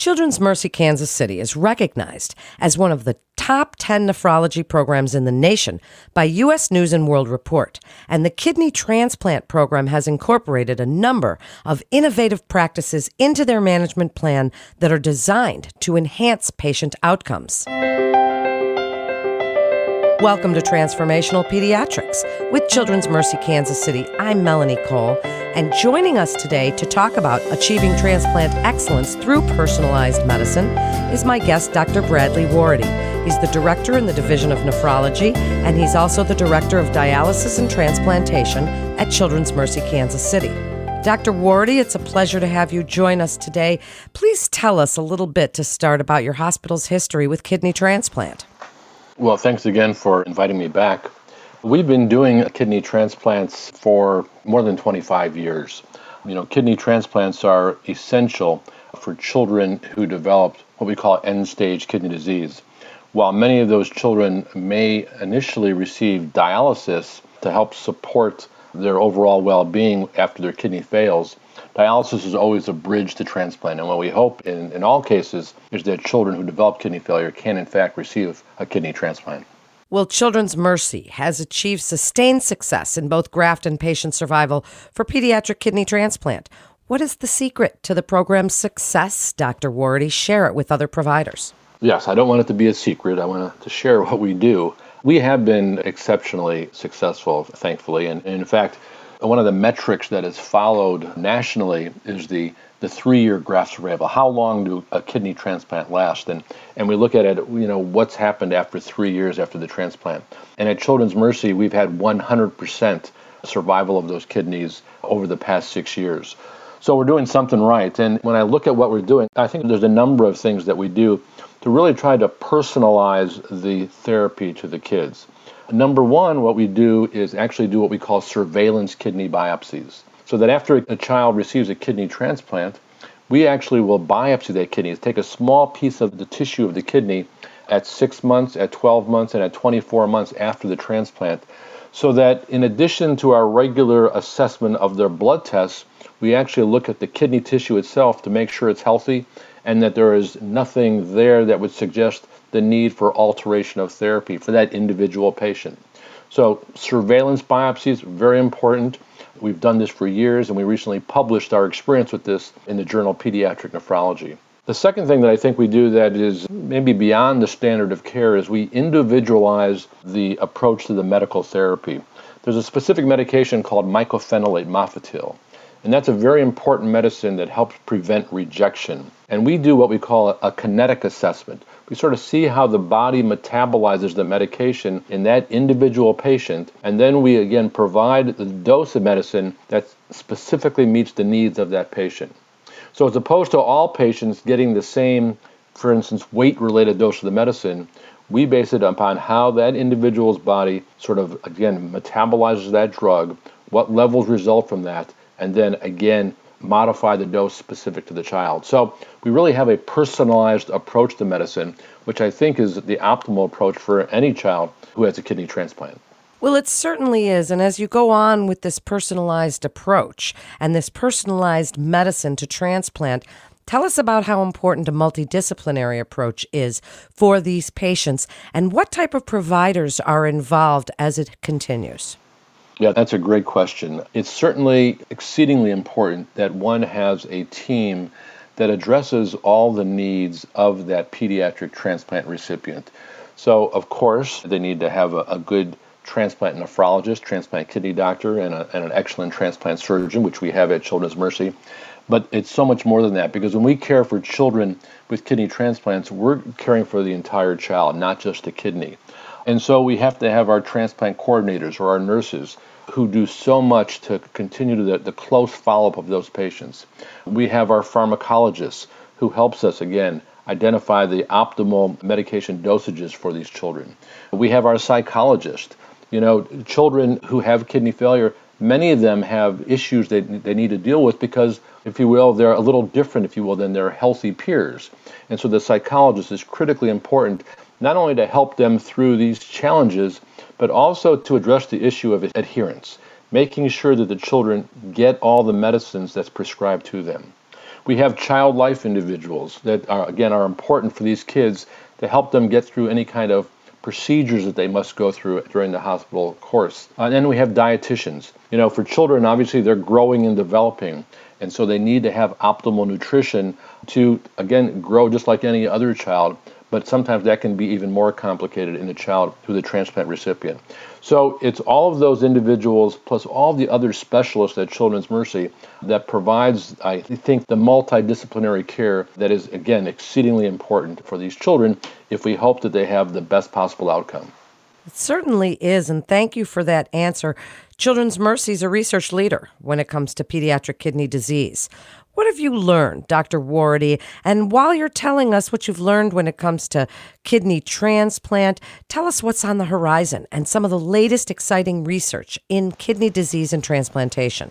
Children's Mercy Kansas City is recognized as one of the top 10 nephrology programs in the nation by U.S. News and World Report, and the kidney transplant program has incorporated a number of innovative practices into their management plan that are designed to enhance patient outcomes. Welcome to Transformational Pediatrics with Children's Mercy Kansas City. I'm Melanie Cole, and joining us today to talk about achieving transplant excellence through personalized medicine is my guest, Dr. Bradley Warady. He's the director in the Division of Nephrology, and he's also the director of dialysis and transplantation at Children's Mercy Kansas City. Dr. Warady, it's a pleasure to have you join us today. Please tell us a little bit to start about your hospital's history with kidney transplant. Well, thanks again for inviting me back. We've been doing kidney transplants for more than 25 years. You know, kidney transplants are essential for children who develop what we call end stage kidney disease. While many of those children may initially receive dialysis to help support their overall well being after their kidney fails, dialysis is always a bridge to transplant. And what we hope in, in all cases is that children who develop kidney failure can, in fact, receive a kidney transplant. Well, Children's Mercy has achieved sustained success in both graft and patient survival for pediatric kidney transplant. What is the secret to the program's success, Dr. Warady? Share it with other providers. Yes, I don't want it to be a secret. I want to share what we do. We have been exceptionally successful, thankfully. And in fact, one of the metrics that is followed nationally is the the three-year graft survival. How long do a kidney transplant last? And and we look at it, you know, what's happened after three years after the transplant. And at Children's Mercy, we've had 100% survival of those kidneys over the past six years. So we're doing something right. And when I look at what we're doing, I think there's a number of things that we do to really try to personalize the therapy to the kids. Number one, what we do is actually do what we call surveillance kidney biopsies. So that after a child receives a kidney transplant, we actually will biopsy that kidney, take a small piece of the tissue of the kidney at six months, at 12 months, and at 24 months after the transplant, so that in addition to our regular assessment of their blood tests, we actually look at the kidney tissue itself to make sure it's healthy and that there is nothing there that would suggest the need for alteration of therapy for that individual patient. So, surveillance biopsies, very important. We've done this for years, and we recently published our experience with this in the journal Pediatric Nephrology. The second thing that I think we do that is maybe beyond the standard of care is we individualize the approach to the medical therapy. There's a specific medication called mycophenolate mofetil. And that's a very important medicine that helps prevent rejection. And we do what we call a kinetic assessment. We sort of see how the body metabolizes the medication in that individual patient, and then we again provide the dose of medicine that specifically meets the needs of that patient. So, as opposed to all patients getting the same, for instance, weight related dose of the medicine, we base it upon how that individual's body sort of, again, metabolizes that drug, what levels result from that, and then again modify the dose specific to the child. So we really have a personalized approach to medicine, which I think is the optimal approach for any child who has a kidney transplant. Well, it certainly is. And as you go on with this personalized approach and this personalized medicine to transplant, tell us about how important a multidisciplinary approach is for these patients and what type of providers are involved as it continues. Yeah, that's a great question. It's certainly exceedingly important that one has a team that addresses all the needs of that pediatric transplant recipient. So, of course, they need to have a, a good transplant nephrologist, transplant kidney doctor, and, a, and, an excellent transplant surgeon, which we have at Children's Mercy. But it's so much more than that because when we care for children with kidney transplants, we're caring for the entire child, not just the kidney. And so we have to have our transplant coordinators or our nurses who do so much to continue the, the close follow-up of those patients. We have our pharmacologists who helps us again identify the optimal medication dosages for these children. We have our psychologist. You know, children who have kidney failure, many of them have issues they, they need to deal with because, if you will, they're a little different, if you will, than their healthy peers. And so the psychologist is critically important, not only to help them through these challenges, but also to address the issue of adherence, making sure that the children get all the medicines that's prescribed to them. We have child life individuals that are, again, are important for these kids to help them get through any kind of procedures that they must go through during the hospital course. Uh, and then we have dietitians. You know, for children, obviously they're growing and developing, and so they need to have optimal nutrition to, again, grow just like any other child. But sometimes that can be even more complicated in the child who's the transplant recipient. So it's all of those individuals plus all the other specialists at Children's Mercy that provides, I think, the multidisciplinary care that is, again, exceedingly important for these children if we hope that they have the best possible outcome. It certainly is, and thank you for that answer. Children's Mercy is a research leader when it comes to pediatric kidney disease. What have you learned, Dr. Warady? And while you're telling us what you've learned when it comes to kidney transplant, tell us what's on the horizon and some of the latest exciting research in kidney disease and transplantation.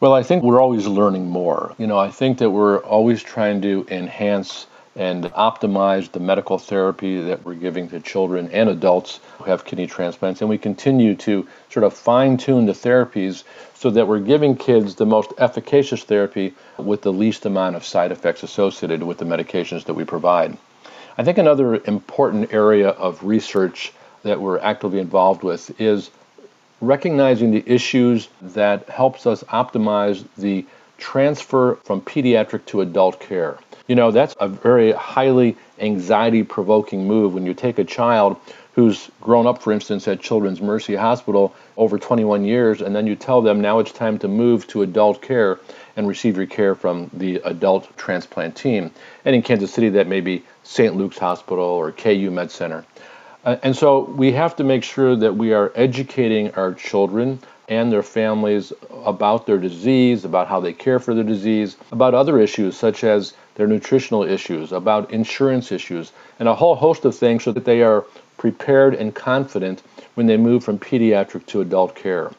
Well, I think we're always learning more. You know, I think that we're always trying to enhance and optimize the medical therapy that we're giving to children and adults who have kidney transplants. And we continue to sort of fine tune the therapies so that we're giving kids the most efficacious therapy with the least amount of side effects associated with the medications that we provide. I think another important area of research that we're actively involved with is recognizing the issues that helps us optimize the transfer from pediatric to adult care. You know, that's a very highly anxiety provoking move when you take a child who's grown up, for instance, at Children's Mercy Hospital over 21 years, and then you tell them now it's time to move to adult care and receive your care from the adult transplant team. And in Kansas City, that may be St. Luke's Hospital or KU Med Center. Uh, and so we have to make sure that we are educating our children and their families about their disease, about how they care for their disease, about other issues such as their nutritional issues, about insurance issues, and a whole host of things so that they are prepared and confident when they move from pediatric to adult care.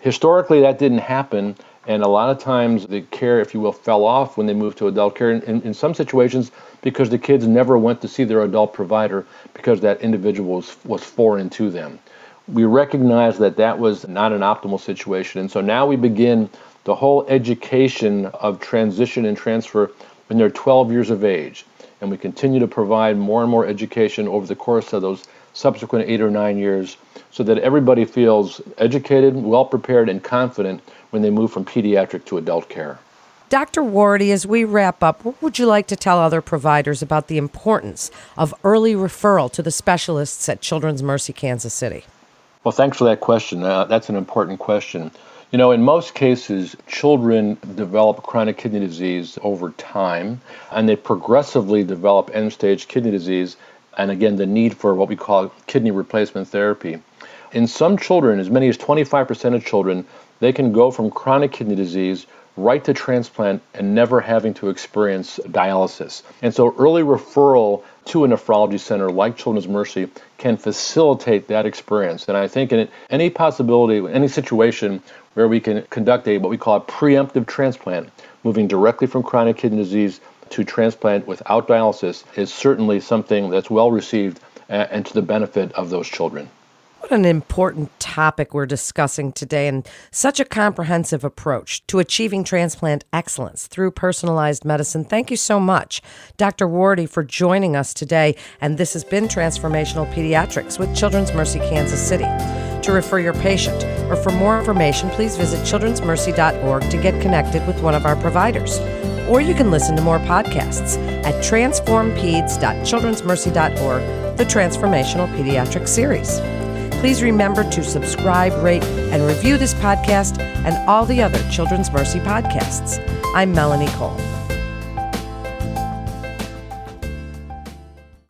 Historically, that didn't happen, and a lot of times the care, if you will, fell off when they moved to adult care. In, in some situations, because the kids never went to see their adult provider because that individual was, was foreign to them we recognize that that was not an optimal situation. And so now we begin the whole education of transition and transfer when they're 12 years of age. And we continue to provide more and more education over the course of those subsequent eight or nine years so that everybody feels educated, well prepared, and confident when they move from pediatric to adult care. Dr. Warady, as we wrap up, what would you like to tell other providers about the importance of early referral to the specialists at Children's Mercy Kansas City? Well, thanks for that question. Uh, that's an important question. You know, in most cases, children develop chronic kidney disease over time, and they progressively develop end stage kidney disease, and again, the need for what we call kidney replacement therapy. In some children, as many as 25% of children, they can go from chronic kidney disease right to transplant and never having to experience dialysis. And so early referral to a nephrology center like Children's Mercy can facilitate that experience. And I think in any possibility, any situation where we can conduct a what we call a preemptive transplant, moving directly from chronic kidney disease to transplant without dialysis is certainly something that's well received and to the benefit of those children. What an important topic we're discussing today, and such a comprehensive approach to achieving transplant excellence through personalized medicine. Thank you so much, Dr. Warady, for joining us today. And this has been Transformational Pediatrics with Children's Mercy Kansas City. To refer your patient or for more information, please visit childrensmercy.org to get connected with one of our providers. Or you can listen to more podcasts at transformpeds.childrensmercy.org, the Transformational Pediatric Series. Please remember to subscribe, rate, and review this podcast and all the other Children's Mercy podcasts. I'm Melanie Cole.